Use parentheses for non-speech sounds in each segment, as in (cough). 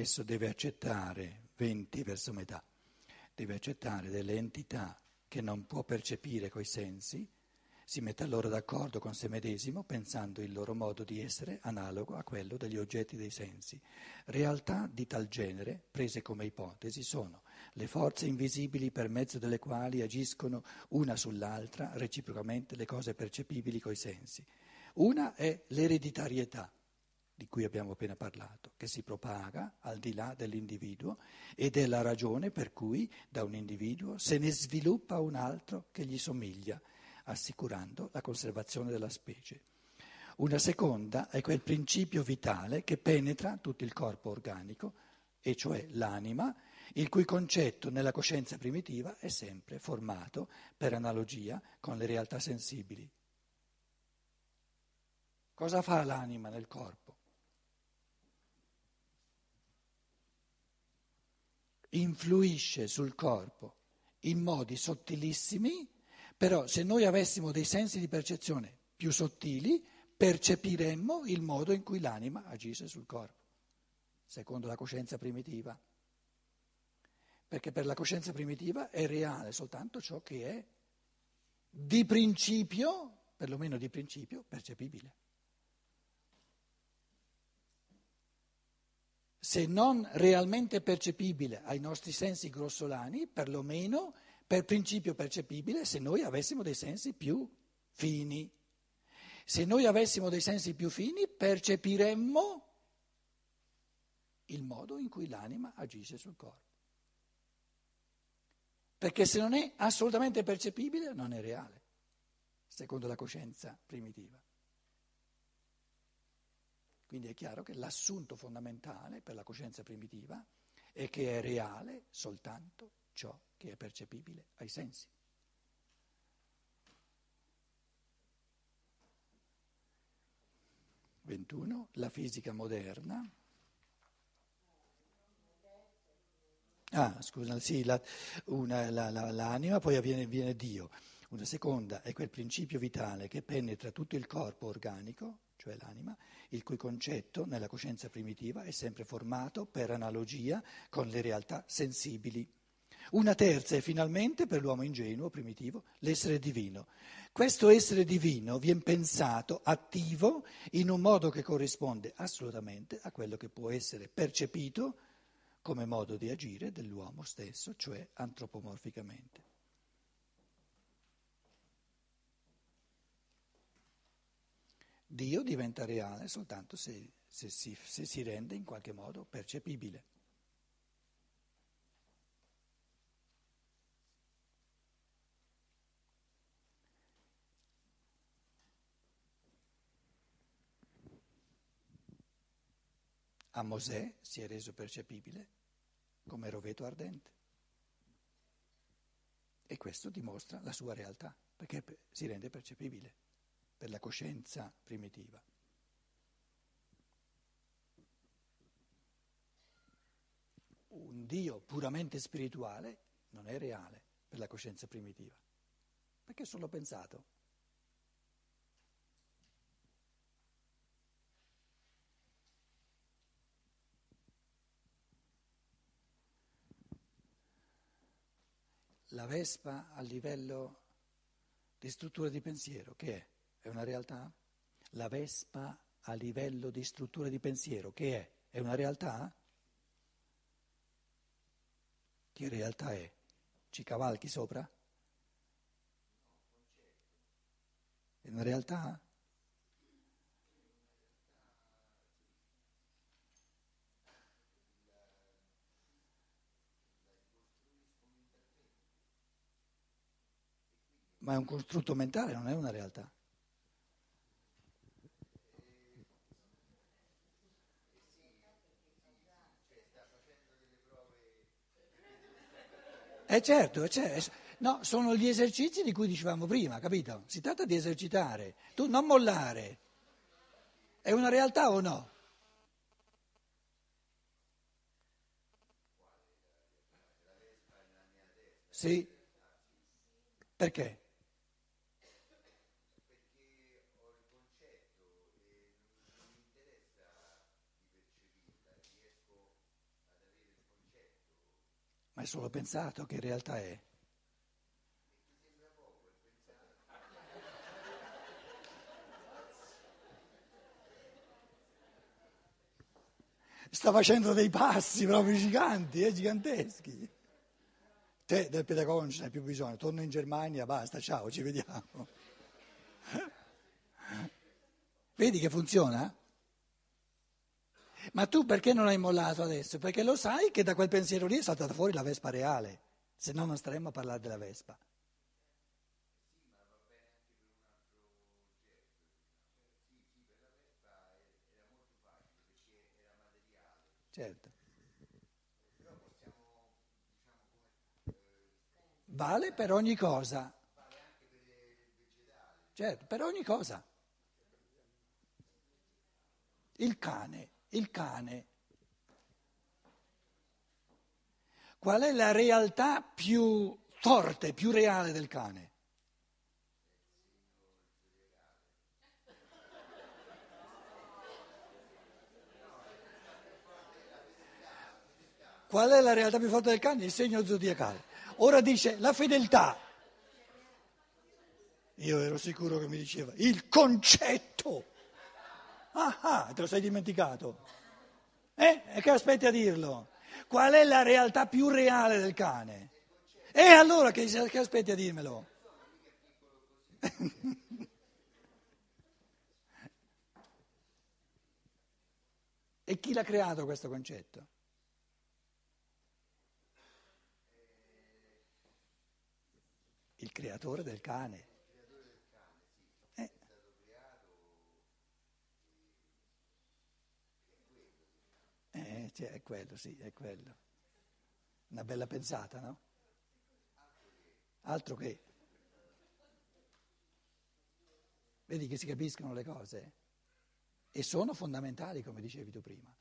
esso deve accettare, 20 verso metà, deve accettare delle entità che non può percepire coi sensi, si mette allora d'accordo con se medesimo pensando il loro modo di essere analogo a quello degli oggetti dei sensi. Realtà di tal genere, prese come ipotesi, sono le forze invisibili per mezzo delle quali agiscono una sull'altra reciprocamente le cose percepibili coi sensi. Una è l'ereditarietà di cui abbiamo appena parlato, che si propaga al di là dell'individuo ed è la ragione per cui da un individuo se ne sviluppa un altro che gli somiglia assicurando la conservazione della specie. Una seconda è quel principio vitale che penetra tutto il corpo organico, e cioè l'anima, il cui concetto nella coscienza primitiva è sempre formato per analogia con le realtà sensibili. Cosa fa l'anima nel corpo? Influisce sul corpo in modi sottilissimi però se noi avessimo dei sensi di percezione più sottili, percepiremmo il modo in cui l'anima agisce sul corpo, secondo la coscienza primitiva. Perché per la coscienza primitiva è reale soltanto ciò che è di principio, perlomeno di principio, percepibile. Se non realmente percepibile ai nostri sensi grossolani, perlomeno per principio percepibile se noi avessimo dei sensi più fini. Se noi avessimo dei sensi più fini percepiremmo il modo in cui l'anima agisce sul corpo. Perché se non è assolutamente percepibile non è reale, secondo la coscienza primitiva. Quindi è chiaro che l'assunto fondamentale per la coscienza primitiva è che è reale soltanto ciò che è percepibile ai sensi. Ventuno, la fisica moderna. Ah, scusa, sì, la, una, la, la, l'anima, poi avviene, viene Dio. Una seconda è quel principio vitale che penetra tutto il corpo organico, cioè l'anima, il cui concetto nella coscienza primitiva è sempre formato per analogia con le realtà sensibili. Una terza è finalmente, per l'uomo ingenuo, primitivo, l'essere divino. Questo essere divino viene pensato attivo in un modo che corrisponde assolutamente a quello che può essere percepito come modo di agire dell'uomo stesso, cioè antropomorficamente. Dio diventa reale soltanto se, se, si, se si rende in qualche modo percepibile. a Mosè si è reso percepibile come roveto ardente. E questo dimostra la sua realtà, perché si rende percepibile per la coscienza primitiva. Un Dio puramente spirituale non è reale per la coscienza primitiva, perché è solo pensato. la Vespa a livello di struttura di pensiero, che è? È una realtà? La Vespa a livello di struttura di pensiero, che è? È una realtà? Che realtà è? Ci cavalchi sopra? È una realtà? ma è un costrutto mentale, non è una realtà. Eh certo, eh, certo, no, sono gli esercizi di cui dicevamo prima, capito? Si tratta di esercitare, tu non mollare. È una realtà o no? Sì. Perché? È solo pensato, che in realtà è? Sta facendo dei passi proprio giganti, eh, giganteschi. Te del pedagogo non ce n'è più bisogno, torno in Germania, basta, ciao, ci vediamo. Vedi che funziona? Ma tu perché non hai mollato adesso? Perché lo sai che da quel pensiero lì è saltata fuori la Vespa reale, se no non staremmo a parlare della Vespa. Certo. Vale per ogni cosa. Certo, per ogni cosa. Il cane, il cane. Qual è la realtà più forte, più reale del cane? Qual è la realtà più forte del cane? Il segno zodiacale. Ora dice la fedeltà. Io ero sicuro che mi diceva il concetto. Ah, ah te lo sei dimenticato. Eh? E che aspetti a dirlo? Qual è la realtà più reale del cane? E allora che, che aspetti a dirmelo? (laughs) e chi l'ha creato questo concetto? il creatore del cane. Eh. Eh, cioè, è quello, sì, è quello. Una bella pensata, no? Altro che. Vedi che si capiscono le cose? E sono fondamentali, come dicevi tu prima.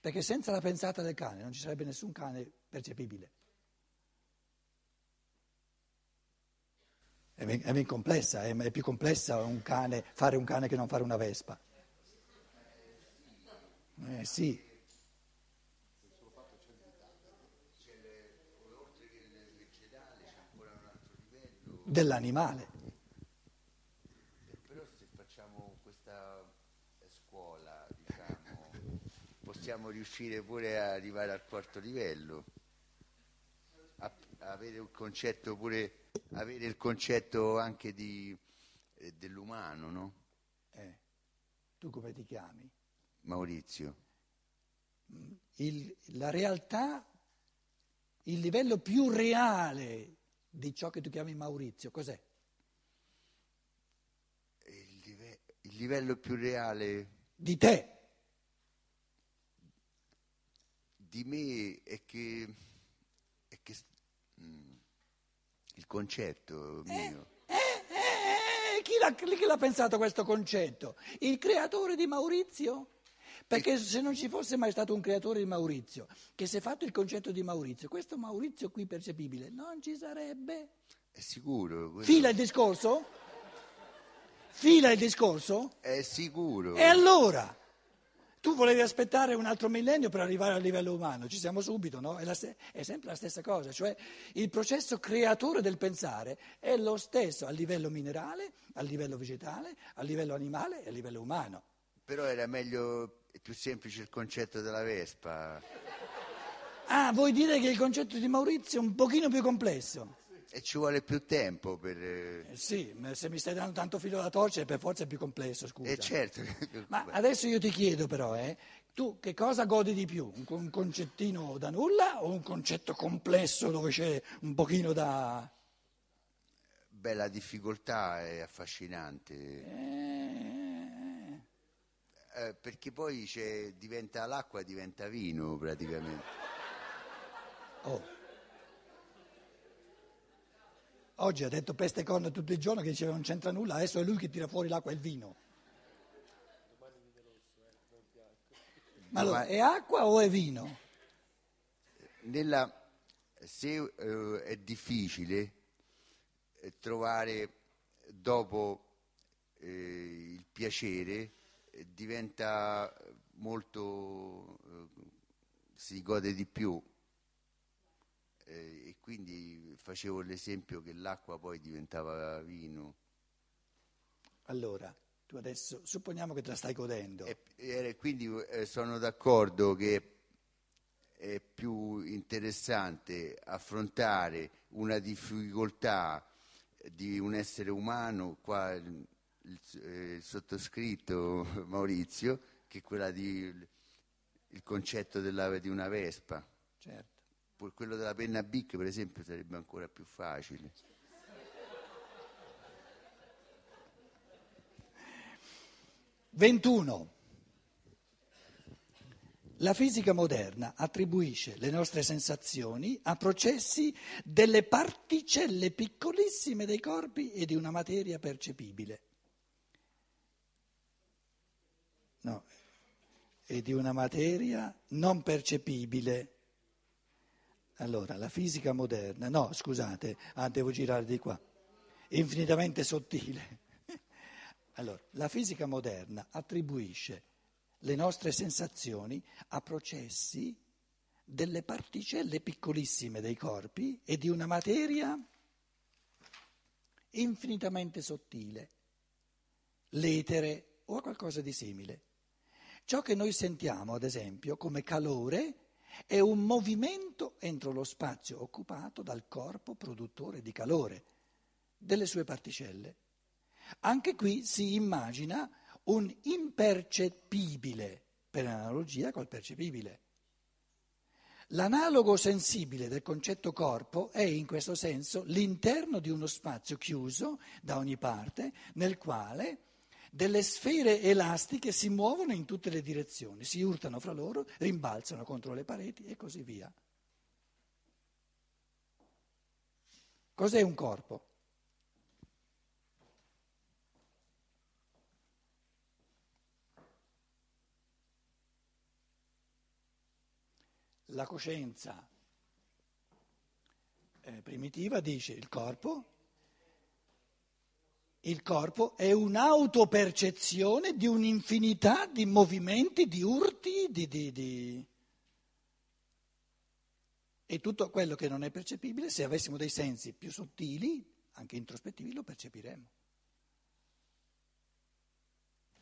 Perché senza la pensata del cane non ci sarebbe nessun cane percepibile. È ben, è ben complessa, è, è, più complessa un cane, fare un cane che non fare una vespa. Eh sì. Dell'animale. Però se facciamo questa scuola, diciamo, possiamo riuscire pure a arrivare al quarto livello, a, avere un concetto pure avere il concetto anche di, eh, dell'umano, no? Eh, tu come ti chiami? Maurizio. Il, la realtà, il livello più reale di ciò che tu chiami Maurizio, cos'è? Il, live, il livello più reale di te. Di me è che, è che mm, il concetto mio. Eh, eh, eh, chi, l'ha, chi l'ha pensato questo concetto? Il creatore di Maurizio? Perché se non ci fosse mai stato un creatore di Maurizio, che si è fatto il concetto di Maurizio, questo Maurizio qui percepibile non ci sarebbe. È sicuro. Quello... Fila il discorso? Fila il discorso? È sicuro. E allora? Tu volevi aspettare un altro millennio per arrivare al livello umano, ci siamo subito, no? È, st- è, sempre la stessa cosa, cioè il processo creatore del pensare è lo stesso a livello minerale, a livello vegetale, a livello animale e a livello umano. Però era meglio, più semplice il concetto della Vespa. Ah, vuoi dire che il concetto di Maurizio è un pochino più complesso? E ci vuole più tempo per... Eh, sì, ma se mi stai dando tanto filo da torcere per forza è più complesso, scusa. Eh certo. (laughs) ma adesso io ti chiedo però, eh, tu che cosa godi di più? Un, un concettino da nulla o un concetto complesso dove c'è un pochino da... Beh, la difficoltà è affascinante. Eh... Eh, perché poi diventa l'acqua diventa vino praticamente. Oh. Oggi ha detto peste e corna tutto il giorno che diceva non c'entra nulla, adesso è lui che tira fuori l'acqua e il vino. Ma allora, è acqua o è vino? Nella, se uh, è difficile eh, trovare dopo eh, il piacere, diventa molto, eh, si gode di più eh, e quindi facevo l'esempio che l'acqua poi diventava vino. Allora, tu adesso supponiamo che te la stai godendo. E, e quindi eh, sono d'accordo che è più interessante affrontare una difficoltà di un essere umano, qua il, eh, il sottoscritto (laughs) Maurizio, che quella di il concetto della, di una Vespa. Certo. Quello della penna Bic, per esempio, sarebbe ancora più facile. 21. La fisica moderna attribuisce le nostre sensazioni a processi delle particelle piccolissime dei corpi e di una materia percepibile. No, e di una materia non percepibile. Allora, la fisica moderna, no, scusate, ah, devo girare di qua, infinitamente sottile. (laughs) Allora, la fisica moderna attribuisce le nostre sensazioni a processi delle particelle piccolissime dei corpi e di una materia infinitamente sottile, l'etere o a qualcosa di simile. Ciò che noi sentiamo, ad esempio, come calore è un movimento entro lo spazio occupato dal corpo produttore di calore, delle sue particelle. Anche qui si immagina un impercettibile, per analogia col percepibile. L'analogo sensibile del concetto corpo è in questo senso l'interno di uno spazio chiuso da ogni parte, nel quale delle sfere elastiche si muovono in tutte le direzioni, si urtano fra loro, rimbalzano contro le pareti e così via. Cos'è un corpo? la coscienza eh, primitiva dice il corpo, il corpo è un'autopercezione di un'infinità di movimenti, di urti, di, di, di... e tutto quello che non è percepibile, se avessimo dei sensi più sottili, anche introspettivi, lo percepiremmo.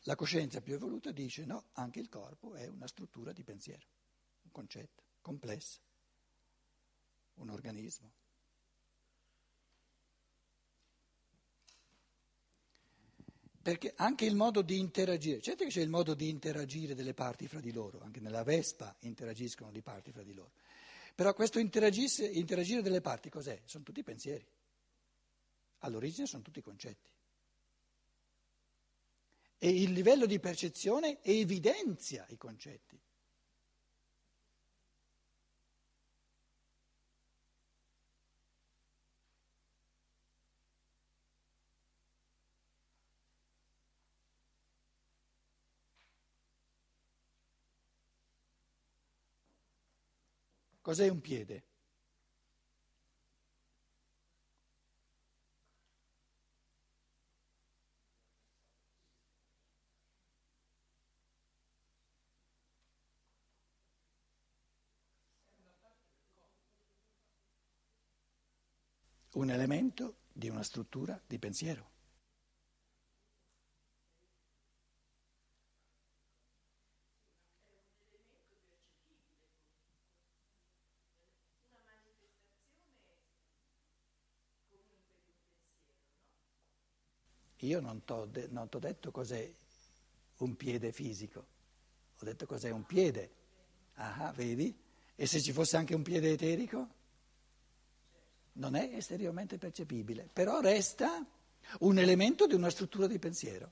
La coscienza più evoluta dice no, anche il corpo è una struttura di pensiero, un concetto complessa, un organismo. Perché anche il modo di interagire, certo che c'è il modo di interagire delle parti fra di loro, anche nella Vespa interagiscono le parti fra di loro, però questo interagire delle parti cos'è? Sono tutti pensieri, all'origine sono tutti concetti. E il livello di percezione evidenzia i concetti. Cos'è un piede? Un elemento di una struttura di pensiero. Io non ti de- detto cos'è un piede fisico, ho detto cos'è un piede. Ah, vedi? E se ci fosse anche un piede eterico? Non è esteriormente percepibile, però resta un elemento di una struttura di pensiero.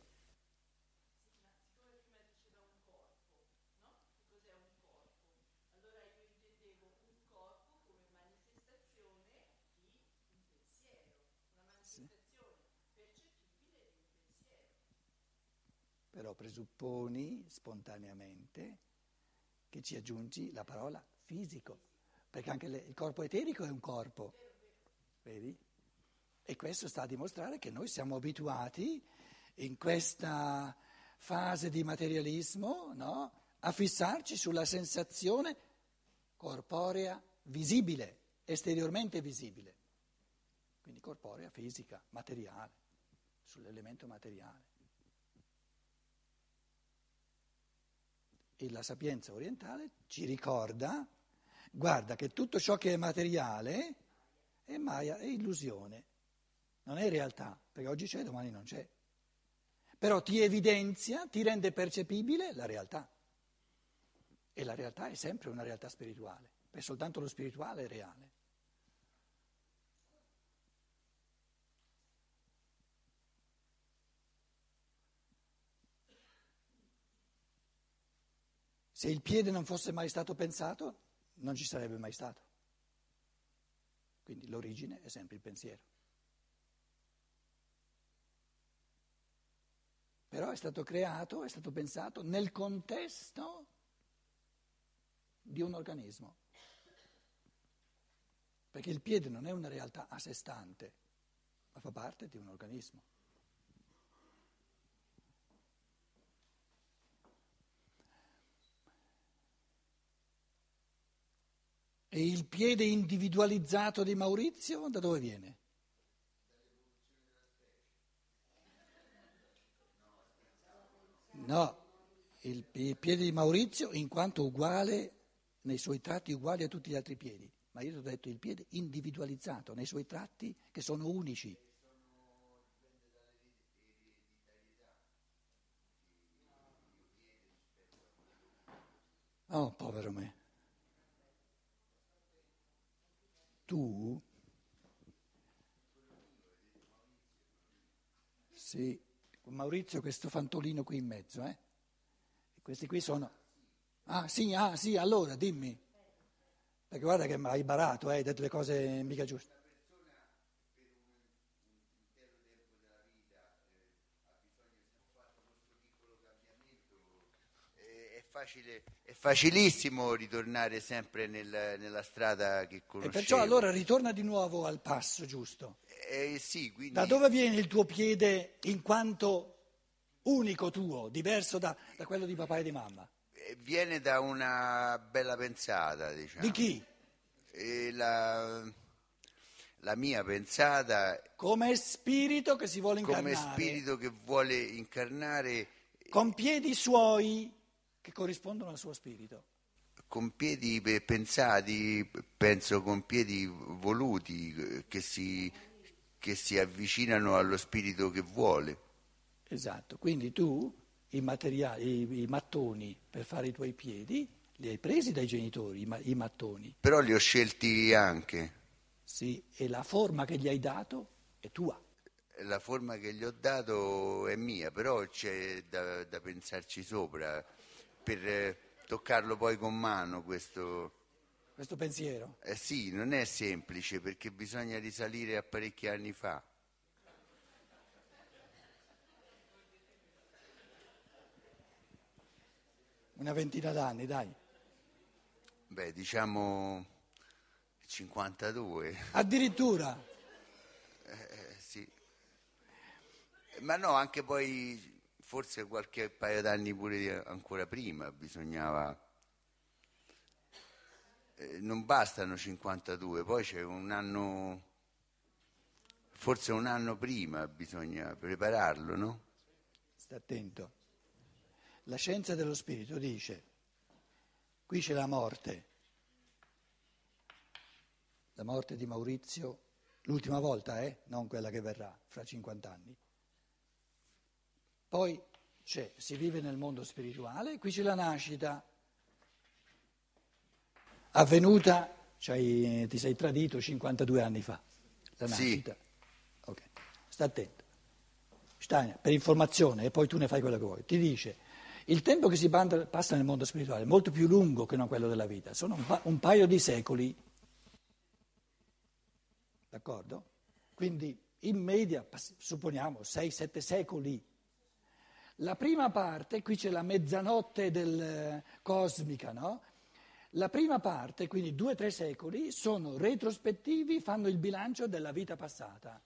Però presupponi spontaneamente che ci aggiungi la parola fisico, perché anche le, il corpo eterico è un corpo, vedi? E questo sta a dimostrare che noi siamo abituati in questa fase di materialismo no? a fissarci sulla sensazione corporea visibile esteriormente visibile, quindi corporea, fisica, materiale, sull'elemento materiale. E la sapienza orientale ci ricorda, guarda che tutto ciò che è materiale è Maya, è illusione, non è realtà, perché oggi c'è, domani non c'è. Però ti evidenzia, ti rende percepibile la realtà. E la realtà è sempre una realtà spirituale, perché soltanto lo spirituale è reale. Se il piede non fosse mai stato pensato, non ci sarebbe mai stato. Quindi l'origine è sempre il pensiero. Però è stato creato, è stato pensato nel contesto di un organismo. Perché il piede non è una realtà a sé stante, ma fa parte di un organismo. E il piede individualizzato di Maurizio da dove viene? No, il, piede di Maurizio in quanto uguale nei suoi tratti uguali a tutti gli altri piedi, ma io ti ho detto il piede individualizzato nei suoi tratti che sono unici. Oh, povero me. Tu, sì, Maurizio questo fantolino qui in mezzo, eh? Questi qui sono... Ah sì, ah sì, allora dimmi, perché guarda che hai barato, eh, hai detto le cose mica giuste. Facile, è facilissimo ritornare sempre nel, nella strada che conoscevo. E perciò allora ritorna di nuovo al passo giusto. Eh, sì, quindi... Da dove viene il tuo piede in quanto unico tuo, diverso da, da quello di papà e di mamma? Eh, viene da una bella pensata, diciamo. Di chi? Eh, la, la, mia pensata... Come spirito che si vuole incarnare. Come spirito che vuole incarnare... Con piedi suoi che corrispondono al suo spirito. Con piedi pensati, penso con piedi voluti, che si, che si avvicinano allo spirito che vuole. Esatto, quindi tu i, materiali, i, mattoni per fare i tuoi piedi li hai presi dai genitori, i mattoni. Però li ho scelti anche. Sì, e la forma che gli hai dato è tua. La forma che gli ho dato è mia, però c'è da, da pensarci sopra per eh, toccarlo poi con mano questo... Questo pensiero? Eh sì, non è semplice perché bisogna risalire a parecchi anni fa. Una ventina d'anni, dai. Beh, diciamo 52. Addirittura? Eh, sì. Ma no, anche poi forse qualche paio d'anni pure ancora prima bisognava... Eh, non bastano 52, poi c'è un anno, forse un anno prima bisogna prepararlo, no? Sta attento. La scienza dello spirito dice, qui c'è la morte, la morte di Maurizio, l'ultima volta, eh? non quella che verrà fra 50 anni. Poi c'è, si vive nel mondo spirituale, qui c'è la nascita, avvenuta, cioè, ti sei tradito 52 anni fa, la nascita. Sì. Ok, sta attento. Steiner, per informazione, e poi tu ne fai quello che vuoi, ti dice, il tempo che si passa nel mondo spirituale è molto più lungo che non quello della vita, sono un, pa- un paio di secoli. D'accordo? Quindi in media, supponiamo, 6-7 secoli la prima parte, qui c'è la mezzanotte del, eh, cosmica, no? La prima parte, quindi due o tre secoli, sono retrospettivi, fanno il bilancio della vita passata.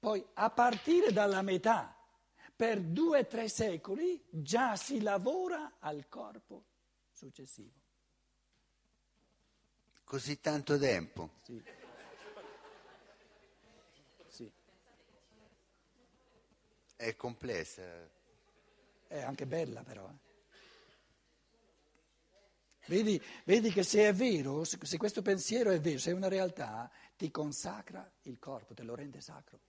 Poi a partire dalla metà, per due o tre secoli, già si lavora al corpo successivo. Così tanto tempo. Sì. Sì. È complessa. È anche bella però. eh. Vedi, vedi che se è vero, se se questo pensiero è vero, se è una realtà, ti consacra il corpo, te lo rende sacro.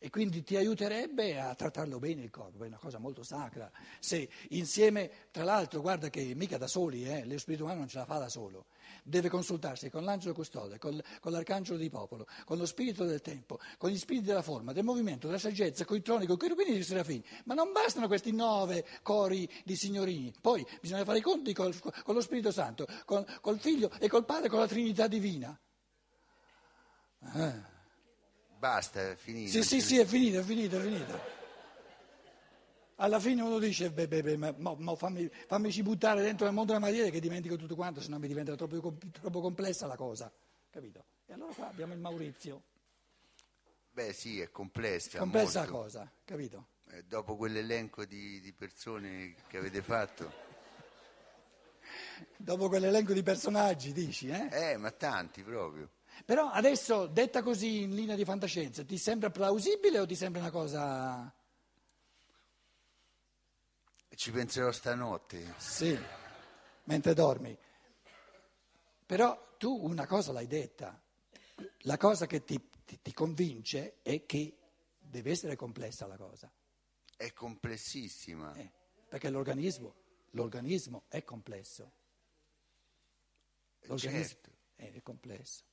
E quindi ti aiuterebbe a trattarlo bene il corpo, è una cosa molto sacra. Se insieme, tra l'altro, guarda che mica da soli, eh, lo spirito umano non ce la fa da solo, deve consultarsi con l'angelo custode, col- con l'arcangelo di popolo, con lo spirito del tempo, con gli spiriti della forma, del movimento, della saggezza, con i troni, con i cherubini e i serafini. Ma non bastano questi nove cori di signorini, poi bisogna fare i conti col- con lo Spirito Santo, con, col Figlio e col Padre, con la Trinità Divina. Basta, è finito. Sì, sì, sì, è finito, è finito, è finito. Alla fine uno dice, beh, beh, beh, ma, mo fammi, fammici buttare dentro il mondo della materia che dimentico tutto quanto, se no mi diventa troppo, troppo complessa la cosa, capito? E allora qua abbiamo il Maurizio, Beh, sì, è complessa. complessa la molto. cosa, capito? Eh, dopo quell'elenco di, di persone che avete fatto. Dopo quell'elenco di personaggi, dici, eh? Eh, ma tanti proprio. Però adesso, detta così in linea di fantascienza, ti sembra plausibile o ti sembra una cosa... Ci penserò stanotte. Sì, mentre dormi. Però tu una cosa l'hai detta, la cosa che ti, ti- ti convince è che deve essere complessa la cosa, È complessissima. eh, perché l'organismo, l'organismo è complesso, l'organismo Certo. è, è complesso,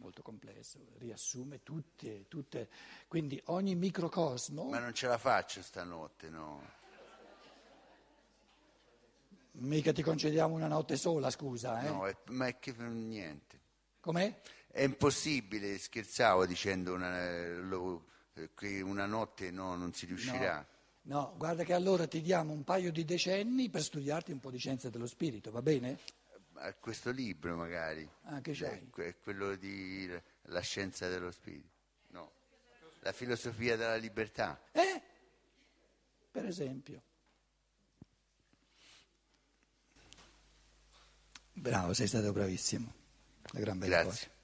molto complesso, riassume tutte, tutte, quindi ogni microcosmo, Ma non ce la faccio stanotte, no. mica ti concediamo una notte sola, scusa, eh? No, è- ma è che niente. Com'è? È impossibile, scherzavo dicendo una, lo- che una notte no, non si riuscirà. No, guarda che allora ti diamo un paio di decenni per studiarti un po' di scienza dello spirito, va bene? A questo libro magari. Ah, che c'hai? Eh, que- quello di La scienza dello spirito. No. La filosofia della libertà. Eh? Per esempio. Bravo, sei stato bravissimo. Una gran bella Grazie. cosa.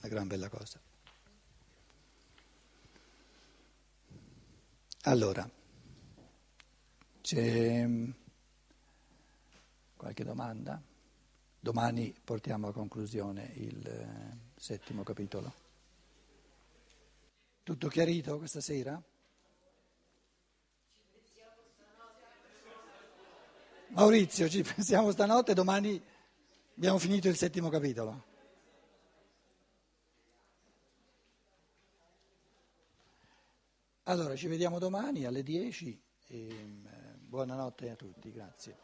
Una gran bella cosa. Allora, c'è mm, qualche domanda? Domani portiamo a conclusione il eh, settimo capitolo. Tutto chiarito questa sera? Maurizio, ci pensiamo stanotte, domani abbiamo finito il settimo capitolo. Allora, ci vediamo domani alle 10 e eh, buonanotte a tutti, grazie.